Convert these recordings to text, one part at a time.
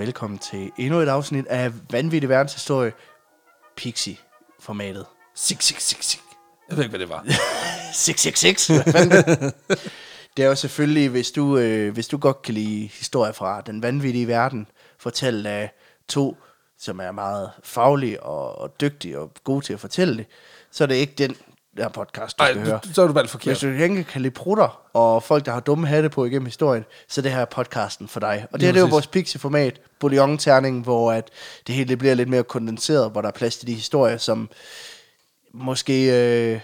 velkommen til endnu et afsnit af Vanvittig Verdenshistorie Pixie-formatet. Sik, sik, sik, sik. Jeg ved ikke, hvad det var. 666. Hvad fanden er det? det er jo selvfølgelig, hvis du, øh, hvis du godt kan lide historier fra den vanvittige verden, fortalt af to, som er meget faglige og, og dygtige og gode til at fortælle det, så er det ikke den der podcast, du Nej, skal høre. så er du valgt Hvis forkert. du ikke kan lide prutter og folk, der har dumme hatte på igennem historien, så det her er podcasten for dig. Og det her det er jo vores Pixie-format, bouillon-terning, hvor at det hele bliver lidt mere kondenseret, hvor der er plads til de historier, som måske øh,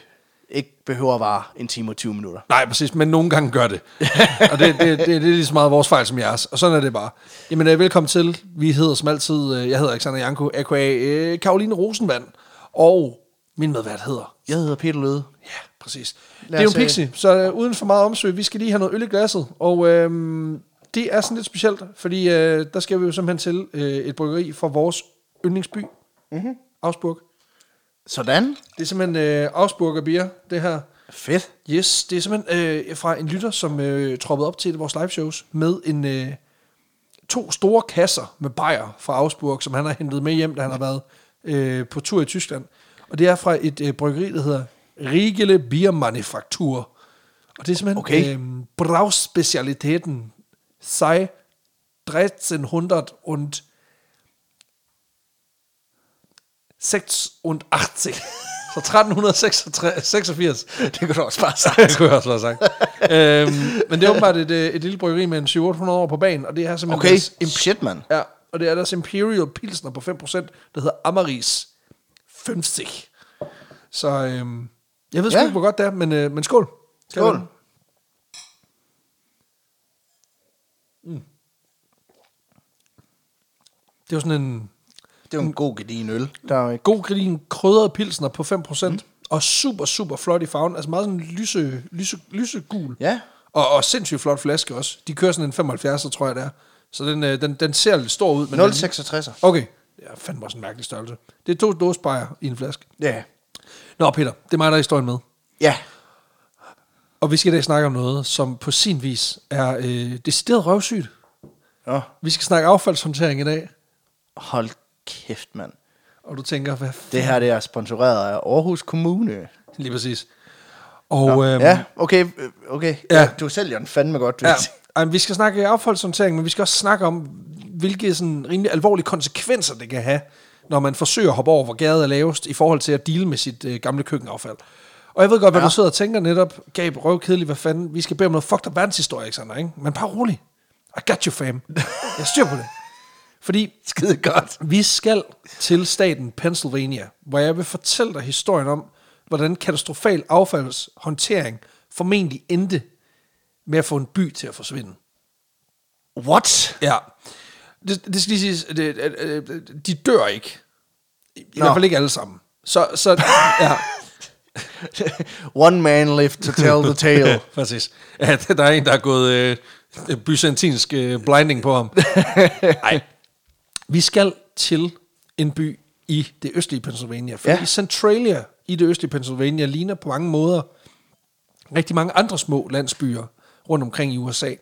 ikke behøver at vare en time og 20 minutter. Nej, præcis, men nogle gange gør det. og det, det, det, det er lige så meget vores fejl som jeres. Og sådan er det bare. Jamen, øh, velkommen til. Vi hedder som altid, øh, jeg hedder Alexander Janko, a.k.a. Øh, Karoline Rosenvand. Og min medvært hedder... Jeg hedder Peter Løde. Ja, præcis. Lad det er jo en pixie, så øh, uden for meget omsøg, vi skal lige have noget øl i glasset. Og øh, det er sådan lidt specielt, fordi øh, der skal vi jo simpelthen til øh, et bryggeri fra vores yndlingsby, mm-hmm. Augsburg. Sådan. Det er simpelthen øh, Augsburger Bier, det her. Fedt. Yes, det er simpelthen øh, fra en lytter, som øh, troppede op til vores live shows med en øh, to store kasser med bajer fra Augsburg, som han har hentet med hjem, da han har været øh, på tur i Tyskland. Og det er fra et øh, bryggeri, der hedder Riegele Biermanufaktur. Og det er simpelthen Okay. øh, Brauspecialiteten sei 1300 und 86. Så 1386. Det kan du også bare sige. det kunne jeg også have sagt. øhm, men det er åbenbart et, øh, et lille bryggeri med en 700-800 år på banen, og det er simpelthen Okay, deres, shit, mand. ja, og det er deres Imperial Pilsner på 5%, der hedder Amaris 50. Så øhm, jeg ved sgu Ja. ikke, hvor godt det er, men, øh, men skål. Skål. Det er jo sådan en Det er jo en god gedin øl. Der er jo ikke... god grillen krydret pilsner på 5%, mm. og super, super flot i farven. Altså meget sådan lyse, lyse, lysegul. Ja. Og, og sindssygt flot flaske også. De kører sådan en 75, tror jeg det er. Så den, øh, den, den ser lidt stor ud. Men den, 0,66. Okay. Det er fandme også en mærkelig størrelse. Det er to dåsebajer i en flaske. Ja. Nå, Peter, det er mig, der er historien med. Ja. Og vi skal i dag snakke om noget, som på sin vis er øh, decideret røvsygt. Nå, Vi skal snakke affaldshåndtering i dag. hold kæft, mand. Og du tænker, hvad f- Det her det er sponsoreret af Aarhus Kommune. lige præcis. Og, øhm, ja, okay, okay. Ja. Ja. du sælger den fandme godt, du Ja, ja. ej, vi skal snakke affaldshåndtering, men vi skal også snakke om, hvilke sådan rimelig alvorlige konsekvenser det kan have, når man forsøger at hoppe over, hvor gaden er lavest, i forhold til at deale med sit øh, gamle køkkenaffald. Og jeg ved godt, hvad ja. Du sidder og tænker netop, Gab, røvkedeligt, hvad fanden, vi skal bede om noget fucked up verdenshistorie, Alexander, ikke? Men bare rolig. I got you, fam. Jeg styr på det. Fordi Skide godt. vi skal til staten Pennsylvania, hvor jeg vil fortælle dig historien om, hvordan katastrofal affaldshåndtering formentlig endte med at få en by til at forsvinde. What? Ja. Det, det skal lige siges, det- at- at- at de dør ikke. I, i hvert fald ikke alle sammen. Så, så ja, One man lived to tell the tale. præcis. Ja, der er en, der har gået øh, byzantinsk øh, blinding på ham. Nej. Vi skal til en by i det østlige Pennsylvania. Fordi. Ja. Centralia i det østlige Pennsylvania ligner på mange måder rigtig mange andre små landsbyer rundt omkring i USA.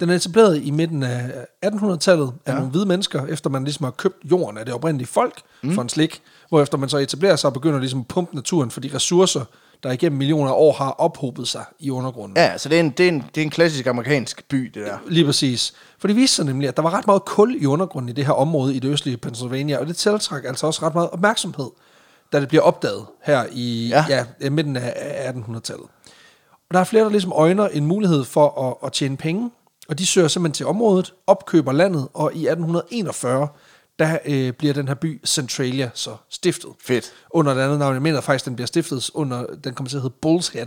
Den er etableret i midten af 1800-tallet af ja. nogle hvide mennesker, efter man ligesom har købt jorden af det oprindelige folk mm. for en slik, hvorefter man så etablerer sig og begynder ligesom at pumpe naturen for de ressourcer, der igennem millioner af år har ophobet sig i undergrunden. Ja, så det er, en, det, er en, det er en klassisk amerikansk by, det der. Lige præcis. For det viste sig nemlig, at der var ret meget kul i undergrunden i det her område i det østlige Pennsylvania, og det tiltræk altså også ret meget opmærksomhed, da det bliver opdaget her i ja. Ja. Ja, midten af 1800-tallet. Og der er flere, der ligesom øjner en mulighed for at, at tjene penge, og de søger simpelthen til området, opkøber landet, og i 1841, der øh, bliver den her by Centralia så stiftet. Fedt. Under et andet navn. Jeg mener faktisk, den bliver stiftet under, den kommer til at hedde Bull's Head,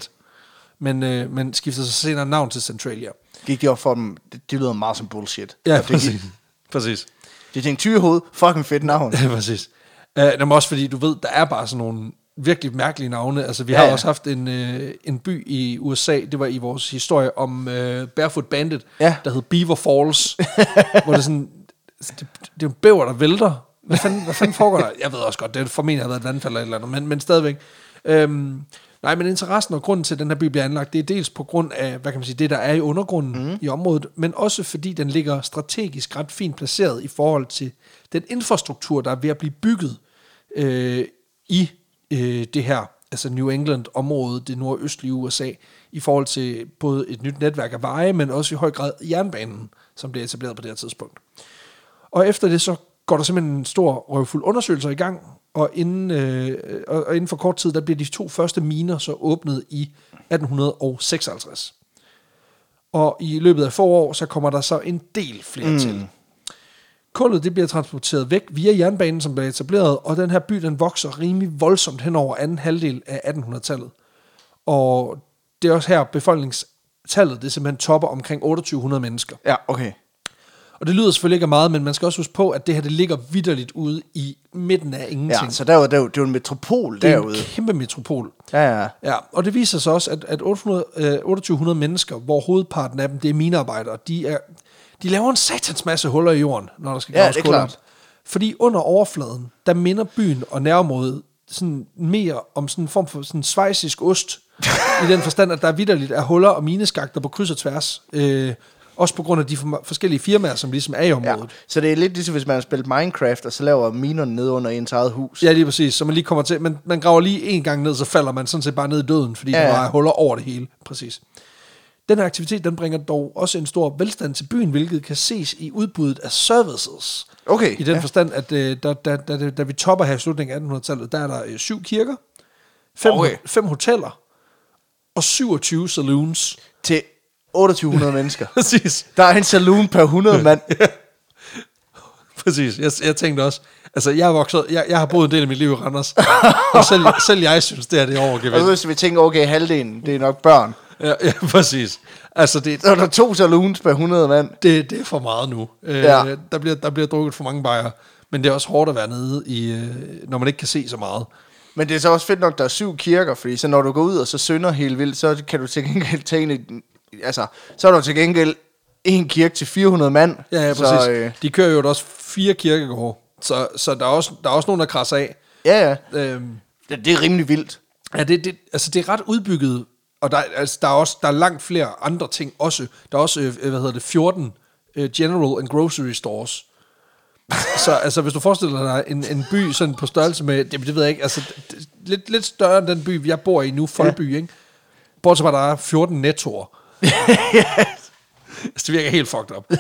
men, øh, men skiftede så senere navn til Centralia. Gik de op for dem, det, det lyder meget som bullshit. Ja, det, gik- præcis. De tænkte, tyrehoved, fucking fedt navn. Ja, præcis. Uh, men også fordi, du ved, der er bare sådan nogle virkelig mærkelige navne. Altså, vi Ja, har ja. også haft en, øh, en by i USA, det var i vores historie om øh, Barefoot Bandit, Ja. der hed Beaver Falls, hvor det sådan, det, det er en bæver, der vælter. Hvad fanden, hvad fanden foregår der? Jeg ved også godt, det formentlig har været et vandfald eller et eller andet, men, men stadigvæk. Øhm, Nej, men interessen og grunden til, at den her by bliver anlagt, det er dels på grund af, hvad kan man sige, det der er i undergrunden mm. i området, men også fordi den ligger strategisk ret fint placeret i forhold til den infrastruktur, der er ved at blive bygget øh, i øh, det her, altså New England-område, det nordøstlige USA, i forhold til både et nyt netværk af veje, men også i høj grad jernbanen, som blev etableret på det her tidspunkt. Og efter det så går der simpelthen en stor røvfuld undersøgelser i gang, og inden, øh, og inden for kort tid, der bliver de to første miner så åbnet i 1856. Og i løbet af få år, så kommer der så en del flere mm. til. Kullet det bliver transporteret væk via jernbanen, som bliver etableret, og den her by den vokser rimelig voldsomt hen over anden halvdel af 1800-tallet. Og det er også her befolkningstallet, det simpelthen topper omkring 2800 mennesker. Ja, okay. Og det lyder selvfølgelig ikke af meget, men man skal også huske på, at det her det ligger vidderligt ude i midten af ingenting. Ja, så der var, der, det var en metropol det er derude. en kæmpe metropol. Ja, ja. Ja, og det viser sig også, at, at 800, øh, 2800 mennesker, hvor hovedparten af dem, det er minearbejdere, de, er, de laver en satans masse huller i jorden, når der skal Ja, graves det er kul op. klart. Fordi under overfladen, der minder byen og nærområdet sådan mere om sådan en form for sådan svejsisk ost, i den forstand, at der er vidderligt er huller og mineskakter på kryds og tværs. Øh, også på grund af de for- forskellige firmaer, som ligesom er i ja. området. Så det er lidt ligesom, hvis man har spillet Minecraft, og så laver minerne ned under ens eget hus. Ja, lige præcis. Så man lige kommer til, man, man graver lige en gang ned, så falder man sådan set bare ned i døden, fordi ja, Ja, der ja. bare er huller over det hele. Præcis. Den her aktivitet, den bringer dog også en stor velstand til byen, hvilket kan ses i udbuddet af services. Okay, I den ja. forstand, at øh, da, da, da, da, vi topper her i slutningen af 1800-tallet, der er der øh, syv kirker, fem, Okay. fem hoteller og 27 saloons. Til 2800 mennesker. Præcis. Der er en saloon per 100 mand. Præcis. Jeg, jeg tænkte også, altså jeg er vokset, jeg, jeg har boet en del af mit liv i Randers, og selv, selv jeg synes, det er det Og overgevind. hvis vi tænker, okay, halvdelen, det er nok børn. Ja, ja, præcis. Altså det, Så er der to saloons per 100 mand. det, det er for meget nu. Øh, Ja. der, bliver, der bliver drukket for mange bajer, men det er også hårdt at være nede, i, øh, når man ikke kan se så meget. Men det er så også fedt nok, at der er syv kirker, fordi så når du går ud og så synder helt vildt, så kan du til gengæld tage en, altså, så er der til gengæld en kirke til 400 mand. Ja, ja præcis. Så, øh, øh... De kører jo også fire kirkegårde, så, så der, er også, der er også nogen, der krasser af. ja, ja. Øhm, Det, det er rimelig vildt. Ja, det, det, altså det er ret udbygget, og der, altså der, er også, der er langt flere andre ting også. Der er også, øh, hvad hedder det, 14 øh, general and grocery stores. Så altså, hvis du forestiller dig en, en by sådan på størrelse med, det, det ved jeg ikke, altså det, lidt, lidt større end den by, jeg bor i nu, Folby, ja. ikke? Bortset fra, der er 14 nettoer. altså, det virker helt fucked up.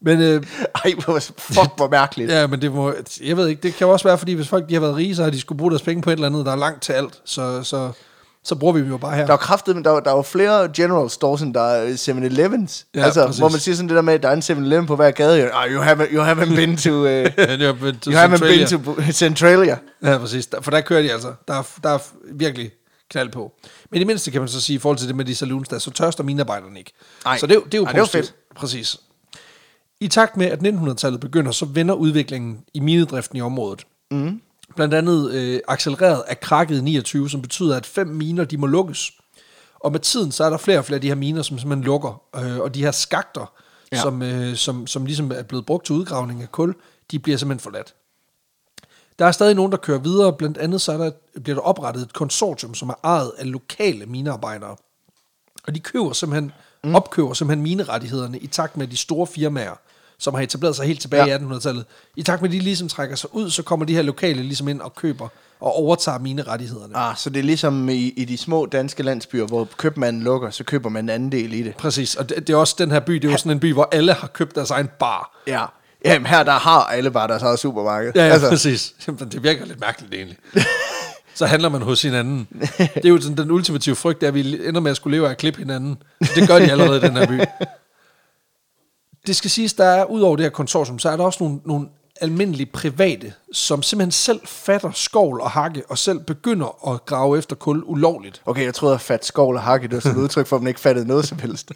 Men øh, Ej, hvor, fuck, hvor mærkeligt. Ja, men det må, jeg ved ikke, det kan også være, fordi hvis folk de har været rige, så har de skulle bruge deres penge på et eller andet, der er langt til alt. Så, så, så bruger vi dem jo bare her. Der er kraftet, men der, er- der er jo flere general stores, end der er 7-Elevens. Ja, altså, præcis. hvor man siger sådan det der med, at der er en 7-Eleven på hver gade. Ah, you, haven't, you haven't been to... Uh, ja, men til you haven't been to Centralia. Ja, præcis. For der kører de altså. Der er, der er virkelig knald på. Men i det mindste kan man så sige, i forhold til det med de saloons, der så tørster minearbejderne ikke. Nej. Så det, er det er jo Ej, det er fedt. Præcis. I takt med, at 1900-tallet begynder, så vender udviklingen i minedriften i området. Mm. Blandt andet øh, accelereret af krakket i 29, som betyder, at fem miner de må lukkes. Og med tiden, så er der flere og flere af de her miner, som simpelthen lukker. Øh, og de her skakter, Ja. som, øh, som, som ligesom er blevet brugt til udgravning af kul, de bliver simpelthen forladt. Der er stadig nogen, der kører videre. Blandt andet så er der, bliver der oprettet et konsortium, som er ejet af lokale minearbejdere. Og de køber simpelthen, mm. opkøber simpelthen minerettighederne i takt med de store firmaer, som har etableret sig helt tilbage Ja. i 1800-tallet. I takt med, at de ligesom trækker sig ud, så kommer de her lokale ligesom ind og køber og overtager minerettighederne. Ah, så det er ligesom i, i de små danske landsbyer, hvor købmanden lukker, så køber man en anden del i det. Præcis, og det, det er også den her by, det er jo sådan en by, hvor alle har købt deres egen bar. Ja. Jamen her, der har alle bare deres eget supermarked. Ja, ja altså. præcis. Jamen, Det virker lidt mærkeligt egentlig. så handler man hos hinanden. Det er jo sådan den ultimative frygt, er, at vi ender med at skulle leve af at klippe hinanden. Det gør de allerede i den her by. Det skal siges, der er ud over det her konsortium, så er der også nogle, nogle almindelige private, som simpelthen selv fatter skovl og hakke, og selv begynder at grave efter kul ulovligt. Okay, jeg troede, at fat skovl og hakke, det var sådan et udtryk for, at man ikke fattede noget som helst.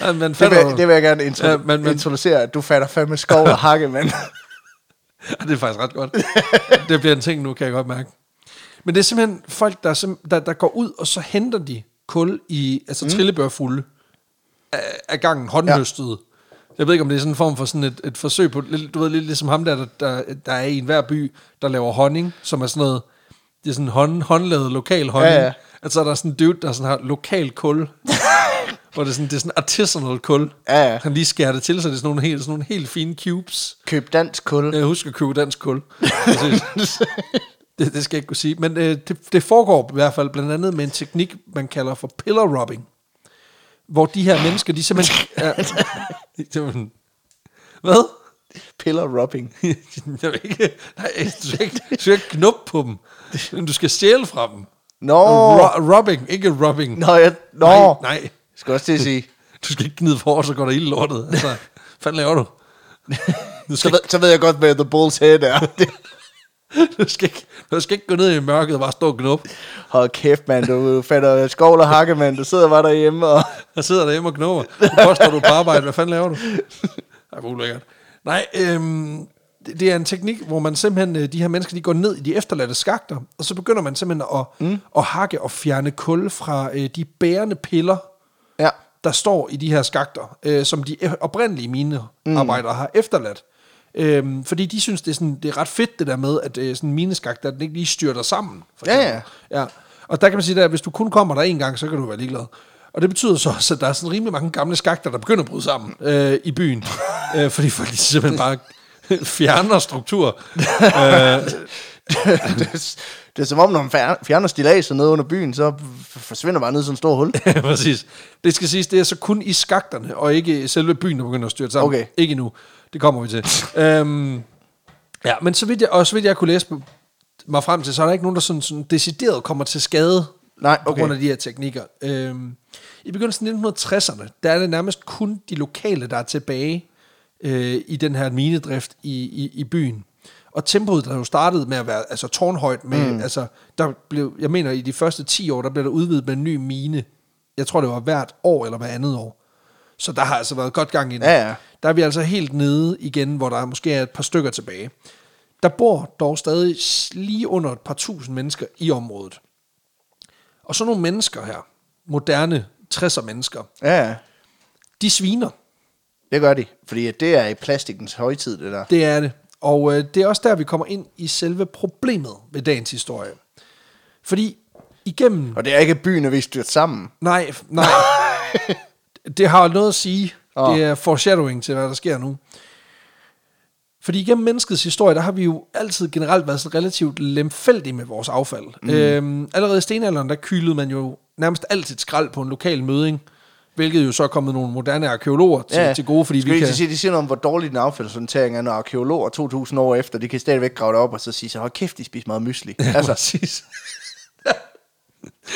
Ja, man Det fatter, vil, det vil jeg gerne intro- Ja, men, men- introducere, at du fatter fandme skovl og hakke, men... Ja, det er faktisk ret godt. det bliver en ting nu, kan jeg godt mærke. Men det er simpelthen folk, der, der, der går ud, og så henter de kul i altså mm. trillebørfulde af, af gangen, håndhøstet. Ja. Jeg ved ikke, om det er sådan en form for sådan et, et forsøg på, du ved, lidt ligesom ham der, der, der, der er i enhver by, der laver honning, som er sådan noget det er sådan hånd, håndlavet lokal honning. Ja, ja. Altså der er sådan en dude, der sådan har lokal kul. hvor det er sådan, det er sådan artisanal kul. Ja, ja. Han lige skærer det til, så det er sådan nogle helt, sådan nogle helt fine cubes. Køb dansk kul. Jeg husker at købe dansk kul. Det, det skal jeg ikke kunne sige. Men øh, det, det foregår i hvert fald blandt andet med en teknik, man kalder for pillar rubbing. Hvor de her mennesker, de simpelthen... Er, sådan- hvad? Pillar rubbing. jeg vil ikke, nej, du skal ikke, du skal ikke knuppe på dem. Du skal stjæle fra dem. Nå, Ru- rubbing, ikke rubbing. Nå, jeg, nå. Nej, nej. Skal også til at sige. Du skal ikke gnide for, så går der ild lortet. Altså, hvad fanden laver du? Du Så skal, ved, så ved jeg godt, hvad The Bull's head er. Du, skal ikke, du skal ikke gå ned i mørket og bare stå og knuppe. Hold kæft, mand. Du fatter skovl og hakke, mand. Du sidder bare derhjemme og... Jeg sidder derhjemme og knupper. Du påstår, du på arbejde. Hvad fanden laver du? Ej, hvor ulækkert. Nej, øhm, det, det er en teknik, hvor man simpelthen, øh, de her mennesker, de går ned i de efterladte skakter, og så begynder man simpelthen at, mm. at hakke og fjerne kul fra øh, de bærende piller, Ja. der står i de her skakter, øh, som de e- oprindelige minearbejdere mm. har efterladt. Øhm, fordi de synes, det er, sådan, det er ret fedt det der med, at øh, sådan en mineskakt, at den ikke lige styrter sammen. For Ja, eksempel. ja. Og der kan man sige, at hvis du kun kommer der en gang, så kan du være ligeglad. Og det betyder så også, at der er sådan rimelig mange gamle skakter, der begynder at bryde sammen øh, i byen. øh, fordi folk de simpelthen bare fjerner struktur. øh, det, er, det er som om, når man fjer- fjerner stilaser ned under byen, så forsvinder bare ned i sådan en stor hul. Ja, præcis. Det skal siges, det er så kun i skakterne, og ikke selve byen, der begynder at styrte sammen. Okay. Ikke nu. Det kommer vi til. øhm, ja, men så vidt, jeg, og så vidt jeg kunne læse på- mig frem til, så er der ikke nogen, der sådan, sådan decideret kommer til skade Nej, på okay. grund af de her teknikker. Øhm, I begyndelsen af 1960'erne, der er det nærmest kun de lokale, der er tilbage øh, i den her minedrift i, i, i byen. Og tempoet, der jo startede med at være altså, tårnhøjt, med, mm. altså, der blev, jeg mener, i de første 10 år, der blev der udvidet med en ny mine. Jeg tror, det var hvert år eller hver andet år. Så der har altså været godt gang i den. Ja, ja. Der er vi altså helt nede igen, hvor der måske er et par stykker tilbage. Der bor dog stadig lige under et par tusind mennesker i området. Og så nogle mennesker her, moderne 60'er mennesker, Ja, de sviner. Det gør de. Fordi at det er i plastikens højtid, det der. Det er det. Og øh, det er også der, vi kommer ind i selve problemet ved dagens historie. Fordi igennem... Og det er ikke byen, at vi styrt sammen. Nej, f- nej. det har noget at sige. Åh. Det er foreshadowing til, hvad der sker nu. Fordi igennem menneskets historie, der har vi jo altid generelt været sådan relativt lemfældige med vores affald. Mm. Øhm, allerede i stenalderen, der kylede man jo nærmest altid skrald på en lokal møding, hvilket jo så er kommet nogle moderne arkeologer til, ja. til gode, fordi Skal vi kan... sige, de siger noget om, hvor dårlig den affaldshåndtering er, når arkeologer 2000 år efter, de kan stadigvæk grave det op og så sige, så hold kæft, de spiser meget mysli. Ja, altså, præcis.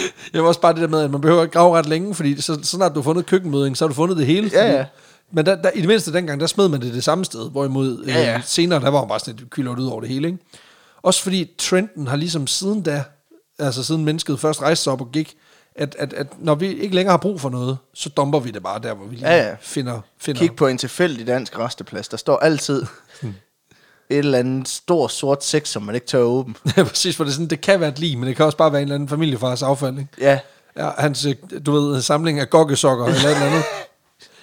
Jeg var også bare det der med, at man behøver ikke grave ret længe, fordi så, så snart du har fundet køkkenmøding, så har du fundet det hele. Ja, ja. Men der, der, i det mindste dengang, der smed man det det samme sted, hvorimod Ja, ja. Øh, senere, der var jo bare sådan et kylot ud over det hele. Ikke? Også fordi trenden har ligesom siden da, altså siden mennesket først rejste sig op og gik, at, at, at når vi ikke længere har brug for noget, så dumper vi det bare der, hvor vi lige Ja, ja. finder... finder. kig på en tilfældig dansk resteplads. Der står altid et eller andet stor sort sæk, som man ikke tør åbne. Ja, præcis, for det, er sådan, det kan være et lig, men det kan også bare være en eller anden familiefars affald. Ikke? Ja, Ja, hans, øh, du ved, samling af gokkesokker eller et eller andet.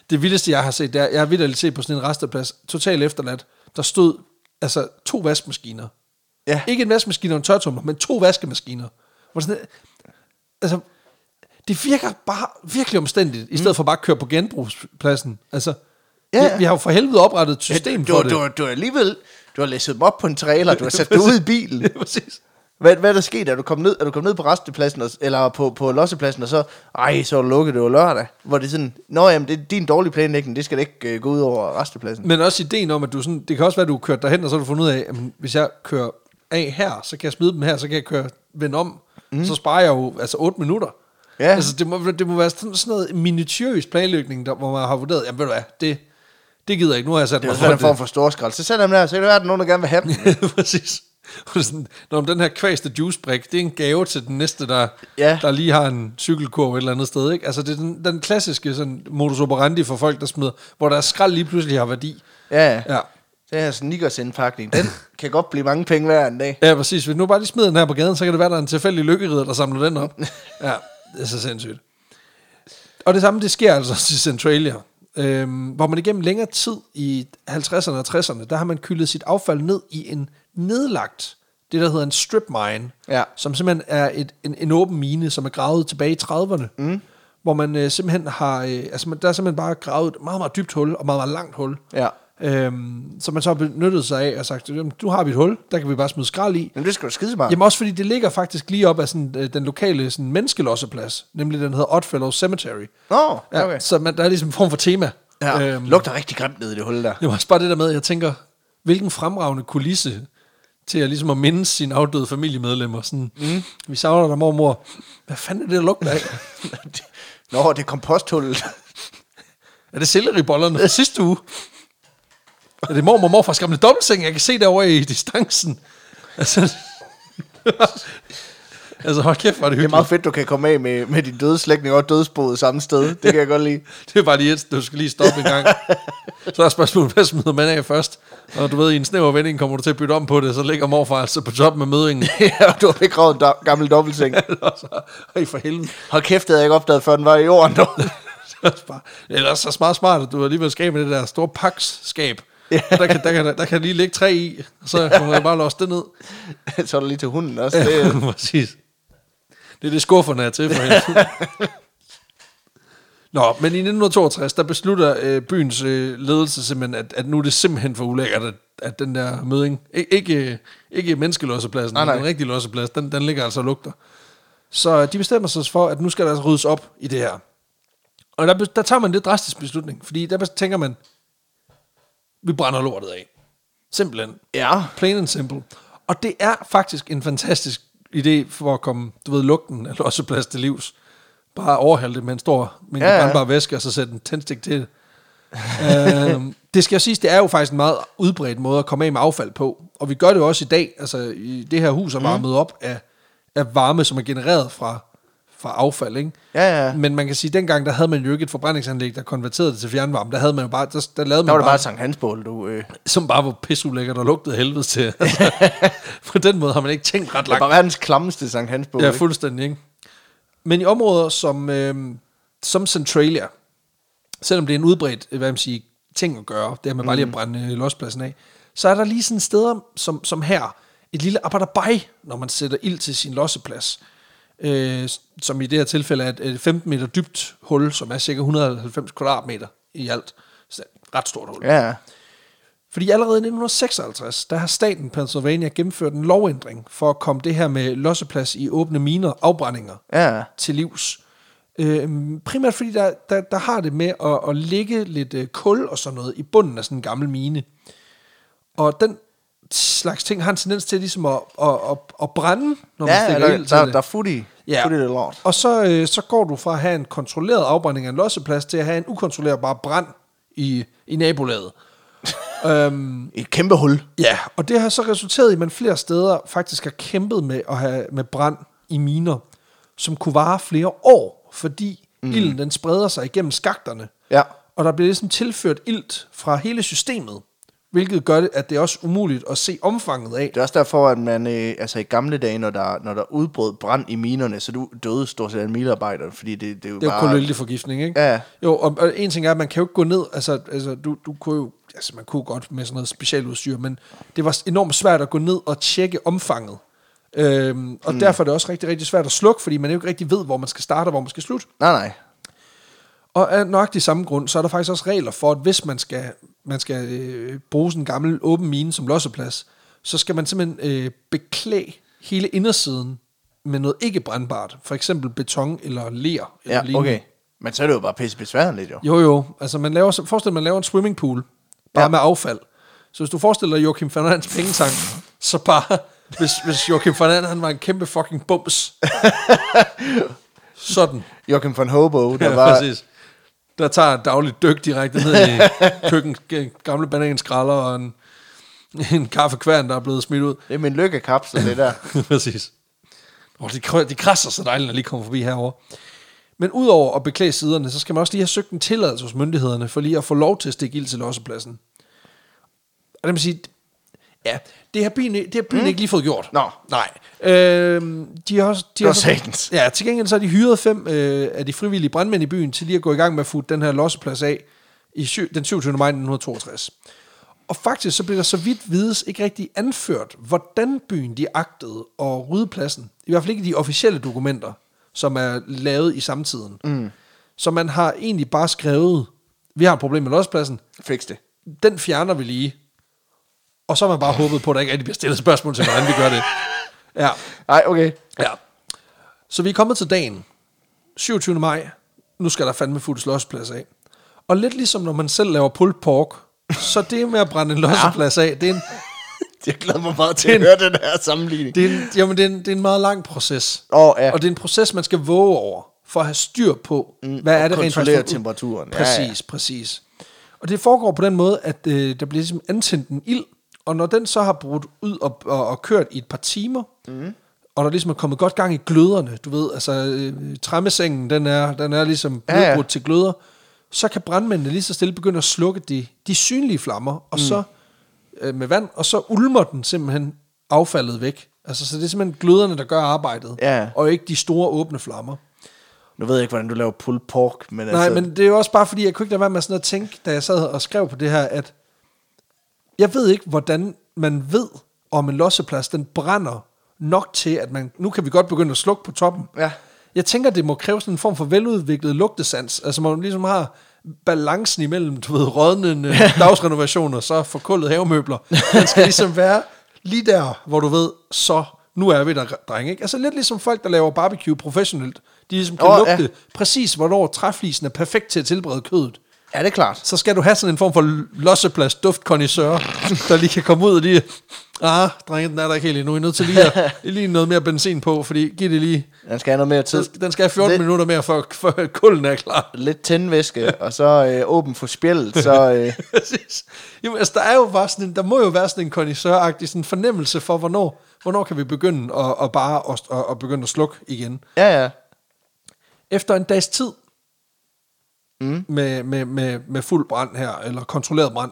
Det vildeste, jeg har set, det er, jeg har vidderligt set på sådan en resteplads, totalt efterladt, der stod altså to vaskemaskiner. ja. Ikke en vaskemaskine og en tørtumler, men to vaskemaskiner. Hvor sådan, altså, det virker bare virkelig omstændigt, i stedet for bare at køre på genbrugspladsen. Altså, Ja, ja, ja. vi, vi har jo for helvede oprettet et system du, for du, det. du, du, har alligevel, du har læsset dem op på en trailer, du har sat det ud i bilen. Ja, præcis. Hvad, hvad er der sket? Er du kommet ned, er du kommet ned på restepladsen, og, eller på, på lossepladsen, og så, ej, så er du lukket, det var lørdag. Hvor det er sådan, nå jamen, det er din dårlige planlægning, det skal da ikke uh, gå ud over restepladsen. Men også ideen om, at du sådan, det kan også være, at du har kørt derhen, og så har du fundet ud af, at hvis jeg kører af her, så kan jeg smide dem her, så kan jeg køre vende om. Mm. Så sparer jeg jo altså 8 minutter. Ja. Altså, det må, det må være sådan, sådan noget minutiøs planlægning, der, hvor man har vurderet, jamen ved du hvad, det, det gider jeg ikke, nu har jeg sat Det er mig sådan en form for storskrald. Så sæt dem der, så kan det være, at der er nogen, der gerne vil have dem. for Præcis. Sådan, Når den her kvæste juicebrik, det er en gave til den næste, der, Ja. der lige har en cykelkurv et eller andet sted. Ikke? Altså, det er den, den klassiske sådan, modus operandi for folk, der smider, hvor der skrald lige pludselig har værdi. Ja, ja. Det her sneakers indpakning, den kan godt blive mange penge værd en dag. Ja, præcis. Hvis nu bare lige smider den her på gaden, så kan det være, der er en tilfældig lykkeridder, der samler den op. Ja, det er så sindssygt. Og det samme, det sker altså i Centralia, øhm, hvor man igennem længere tid i 50'erne og 60'erne, der har man kyldet sit affald ned i en nedlagt det, der hedder en strip mine, Ja. som simpelthen er et, en, en åben mine, som er gravet tilbage i 30'erne, mm. hvor man øh, simpelthen har, øh, altså man, der er simpelthen bare gravet et meget, meget dybt hul, og meget, meget langt hul, Ja. Øhm, som man så har benyttet sig af og sagt, "Jamen, du har vi et hul, der kan vi bare smide skrald i. Men det skal du skide smart. Jamen også fordi det ligger faktisk lige op af sådan, øh, den lokale sådan, menneskelosseplads, nemlig den hedder Oddfellow Cemetery. Nå, Ja, okay. Så man, der er ligesom en form for tema. Ja. Øhm, Lugter rigtig grimt ned i det hul der. det var også bare det der med, at jeg tænker, hvilken fremragende kulisse til at ligesom at minde sine afdøde familiemedlemmer. Sådan, mm. Vi savner dig, mormor. Hvad fanden er det, der lugter af? Nå, det er komposthullet. er det selleribollerne sidste uge? Er det mormor og morfars gamle dobbeltseng? Jeg kan se derovre i distancen. Altså, altså hold kæft, er det Det er hyggeligt. meget fedt, du kan komme af med, med din døde slægtning og dødsboet samme sted. Det kan jeg godt lide. Det er bare lige et, du skal lige stoppe en gang. Så er spørgsmålet, hvad smider man af først? Og du ved, i en snæver vending kommer du til at bytte om på det, så ligger morfar altså på top med mødingen. ja, og du har begravet en do- gammel dobbeltseng. Ej, for helvede. Hold kæft, det havde jeg ikke opdaget, før den var i jorden. dog. Er er også så meget smart, at du alligevel skaber det der store paksskab. Ja. Der, kan, der, kan, der kan lige ligge tre i, og så kommer jeg bare låse det ned. Så er der lige til hunden også. Ja, Det, præcis. Det er det skufferne er til for hende. Nå, men i 1962, der beslutter øh, byens øh, ledelse simpelthen, at, at nu er det simpelthen for ulækkert, at, at den der møding, ikke, ikke, ikke menneskelossepladsen, Nej, men nej. den rigtige losseplads, den, den ligger altså og lugter. Så de bestemmer sig for, at nu skal der altså ryddes op i det her. Og der, der tager man lidt drastisk beslutning, fordi der tænker man, vi brænder lortet af. Simpelthen. ja, Plain and simple. Og det er faktisk en fantastisk idé for at komme, du ved, lugten af losseplads til livs. Bare overhælde det med en stor mængde Ja, ja, væske, og så sætte en tændstik til det. øhm, det skal jeg sige, det er jo faktisk en meget udbredt måde at komme af med affald på. Og vi gør det jo også i dag. Altså, i det her hus er Mm. varmet op af, af varme, som er genereret fra, fra affald, ikke? ja, ja. Men man kan sige, at dengang, der havde man jo ikke et forbrændingsanlæg, der konverterede det til fjernvarme. Der havde man jo bare, der, der lavede Der man var det bare, bare Sankt Hansbål, du. Øh. som bare var pisseulækkert og lugtede helvede til. Altså, på den måde har man ikke tænkt ret Det var langt. verdens klammeste Sankt Hansbål. Ja, fuldstændig, ikke? Men i områder som, øh, som Centralia, selvom det er en udbredt hvad man siger, ting at gøre, det er man bare lige at brænde øh, lospladsen af, så er der lige sådan steder som, som her, et lille appatabaj, når man sætter ild til sin losseplads. Øh, som i det her tilfælde er et, et 15 meter dybt hul, som er cirka 190 kvadratmeter i alt. Så et ret stort hul. Ja, ja. Fordi allerede i 1956, der har staten Pennsylvania gennemført en lovændring for at komme det her med losseplads i åbne miner, afbrændinger, Ja, til livs. Øhm, primært fordi der, der, der har det med at, at lægge lidt øh, kul og sådan noget i bunden af sådan en gammel mine. Og den slags ting har en tendens til ligesom at, at, at, at brænde, når man ja, stikker der, ild til der, det. der er fut i. Ja. Fut i det lort. Og så, øh, så går du fra at have en kontrolleret afbrænding af en losseplads til at have en ukontrollerbar brand i, i nabolaget. øhm, Et kæmpe hul. Ja, og det har så resulteret i, at man flere steder faktisk har kæmpet med at have med brand i miner, som kunne vare flere år, fordi mm. ilden den spreder sig igennem skakterne, Ja. og der bliver ligesom tilført ilt fra hele systemet, hvilket gør det, at det er også umuligt at se omfanget af. Det er også derfor, at man øh, altså i gamle dage, når der, når der udbrød brand i minerne, så du døde stort set af minearbejdere, fordi det, det er jo Det er jo bare... kulilteforgiftning, ikke? Ja. Jo, og, og en ting er, at man kan jo ikke gå ned, altså, altså du, du kunne jo, altså man kunne godt med sådan noget specialudstyr, men det var enormt svært at gå ned og tjekke omfanget. Øhm, og mm. derfor er det også rigtig, rigtig svært at slukke, fordi man jo ikke rigtig ved, hvor man skal starte og hvor man skal slutte. Nej, nej. Og af nøjagtig samme grund, så er der faktisk også regler for, at hvis man skal, man skal øh, bruge sådan en gammel åben mine som losseplads, så skal man simpelthen øh, beklæde hele indersiden med noget ikke brændbart. For eksempel beton eller ler. Eller Ja, lignende. okay. Men så er det jo bare pisse besværligt, jo. Jo, jo. Altså, man laver, forestil dig, man laver en swimmingpool, bare ja. med affald. Så hvis du forestiller dig Joachim Fernandes pengetank, så bare, hvis, hvis Joachim Fernandes, han var en kæmpe fucking bums. Sådan. Joachim von Hobo, der Ja, var... præcis. Der tager dagligt dyk direkte ned i køkken, gamle bananskralder og en, en kaffekværn, der er blevet smidt ud. Det er min lykkekapsel, det der. Præcis. Oh, de, de krasser så dejligt, når de kommer forbi herover. Men udover at beklæde siderne, så skal man også lige have søgt en tilladelse hos myndighederne, for lige at få lov til at stikke ild til lossepladsen. Og det vil sige, ja, det har byen, det har byen mm. ikke lige fået gjort. Nå. Nej. Øhm, de har også... De har så, ja, til gengæld så har de hyret fem øh, af de frivillige brandmænd i byen til lige at gå i gang med at få den her losseplads af i syv, den 27. maj 1962. Og faktisk så blev der så vidt vides ikke rigtig anført, hvordan byen de agtede at rydde pladsen. I hvert fald ikke de officielle dokumenter, som er lavet i samtiden. Mm. Så man har egentlig bare skrevet, vi har et problem med lospladsen, Fix det. den fjerner vi lige. Og så har man bare håbet på, at der ikke rigtig bliver stillet spørgsmål til, hvordan vi gør det. Ja, Nej, okay. ja. Så vi er kommet til dagen. 27. maj. Nu skal der fandme fuldt losseplads af. Og lidt ligesom når man selv laver pulled pork, så det med at brænde en losseplads af, det er en, Jeg glæder mig meget til at høre den her sammenligning. det er en, jamen, det er en, det er en meget lang proces. Åh, ja. Og det er en proces, man skal våge over, for at have styr på, mm, hvad er det rent faktisk. temperaturen. Præcis, ja, ja. præcis. Og det foregår på den måde, at øh, der bliver ligesom antændt en ild, og når den så har brudt ud og, og, og kørt i et par timer, mm. og der ligesom er kommet godt gang i gløderne, du ved, altså øh, træmmesengen, den er, den er ligesom Ja, ja. til gløder, så kan brandmændene lige så stille begynde at slukke de, de synlige flammer, og mm. så øh, med vand, og så ulmer den simpelthen affaldet væk. Altså, så det er simpelthen gløderne, der gør arbejdet, Ja. og ikke de store åbne flammer. Nu ved jeg ikke, hvordan du laver pulled pork, men Nej, altså... men det er jo også bare fordi, jeg kunne ikke lade være med sådan at tænke, da jeg sad og skrev på det her, at jeg ved ikke, hvordan man ved, om en losseplads, den brænder nok til, at man, nu kan vi godt begynde at slukke på toppen. Ja. Jeg tænker, det må kræve sådan en form for veludviklet lugtesans, altså man ligesom har balancen imellem, du ved, rådne dagsrenovationer, så forkullet havemøbler. Den skal ligesom være lige der, hvor du ved, så nu er vi der, dreng. Ikke? Altså lidt ligesom folk, der laver barbecue professionelt. De ligesom kan oh, ja. lugte præcis, hvornår træflisen er perfekt til at tilberede kødet. Ja, det er klart. Så skal du have sådan en form for losseplads duftkondisør, der lige kan komme ud og lige... Ah, drenge, den er der ikke helt endnu. I er nødt til lige, at, lige noget mere benzin på, fordi giv det lige... Den skal have noget mere tid. Den, skal have 14 Lidt- minutter mere, for, for kulden er klar. Lidt tændvæske, og så øh, åben for spjældet, så... Øh. Jamen, altså, der er jo bare sådan en, der må jo være sådan en kondisøragtig sådan fornemmelse for, hvornår, hvornår kan vi begynde at, at bare at, at, at begynde at slukke igen. ja, ja. Efter en dags tid mm. med, med, med, med fuld brand her, eller kontrolleret brand,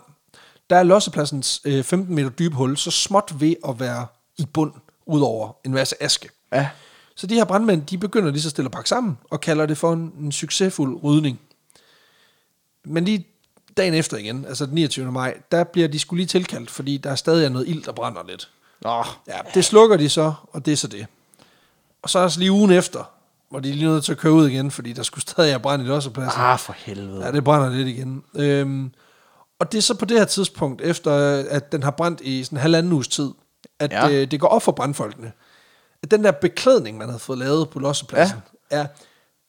der er lossepladsens øh, 15 meter dybe hul så småt ved at være i bund, ud over en masse aske. Ja. Så de her brandmænd, de begynder lige så stille at pakke sammen, og kalder det for en, en succesfuld rydning. Men lige dagen efter igen, altså den 29. maj, der bliver de skulle lige tilkaldt, fordi der er stadig noget ild, der brænder lidt. Nå, Ja, det slukker de så, og det er så det. Og så er der så lige ugen efter, hvor de lige nødt til at køre ud igen, fordi der skulle stadig have brand i lossepladsen. ah, for helvede. Ja, det brænder lidt igen. Øhm, og det er så på det her tidspunkt, efter at den har brændt i sådan en halvanden uges tid, at Ja. øh, det går op for brandfolkene. At den der beklædning, man havde fået lavet på lossepladsen, ja. er,